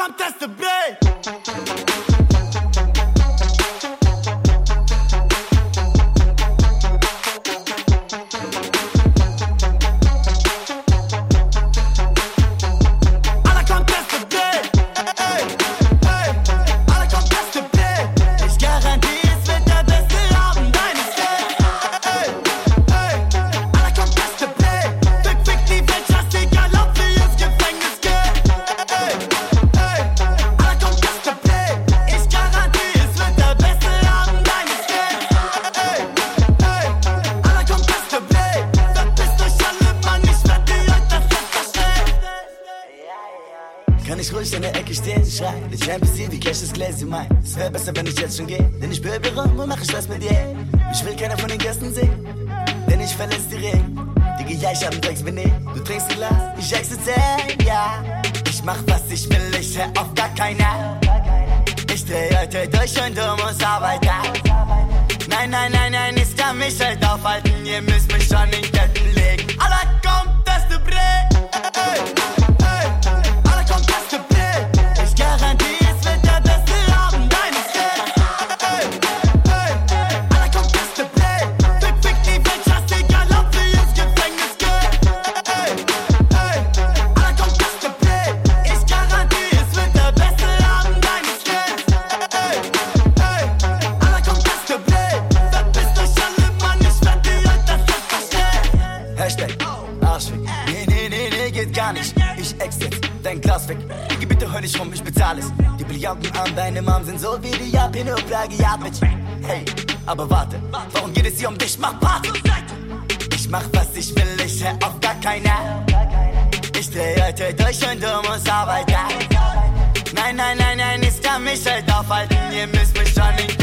come test the bed. Kann ich ruhig in der Ecke stehen, schreien. Ich ein bisschen wie Cash das Gläschen mein. Es wäre besser, wenn ich jetzt schon gehe. Denn ich bin rum und mache Stress mit dir. Ich will keiner von den Gästen sehen. Denn ich verletz die Regeln. Digga, ja, ich hab ein Drecksbenehmen. Du trinkst ein Glas, ich existiere, ja. Ich mach, was ich will, ich hör auf gar keiner. Ich dreh heute durch und du musst arbeiten. Nein, nein, nein, nein, ich kann mich halt aufhalten. Ihr müsst mich schon in Ketten legen. Gar nicht. Ich ex jetzt, dein Glas weg. Digga, bitte hör nicht rum, ich bezahl es. Die Brillanten an deinem Arm sind so wie die Japine und Plagiat mit. Hey, aber warte, warum geht es hier um dich? Mach Party! Ich mach, was ich will, ich hör auf gar keiner. Ich dreh heute durch und du musst arbeiten. Nein, nein, nein, nein, ich kann mich halt aufhalten. Ihr müsst mich schon in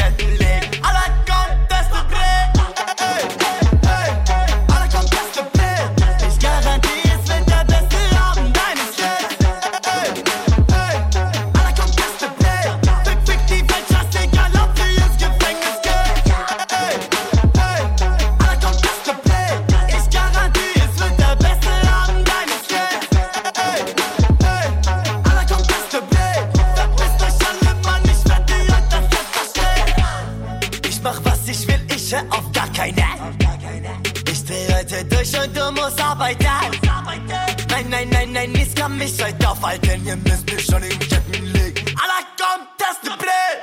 sicher auf gar keine. Ich dreh heute durch und du musst arbeiten. Nein, nein, nein, nein, nichts kann mich heute aufhalten. Ihr müsst mich schon in den Ketten legen. Alla kommt, das ist Blöd.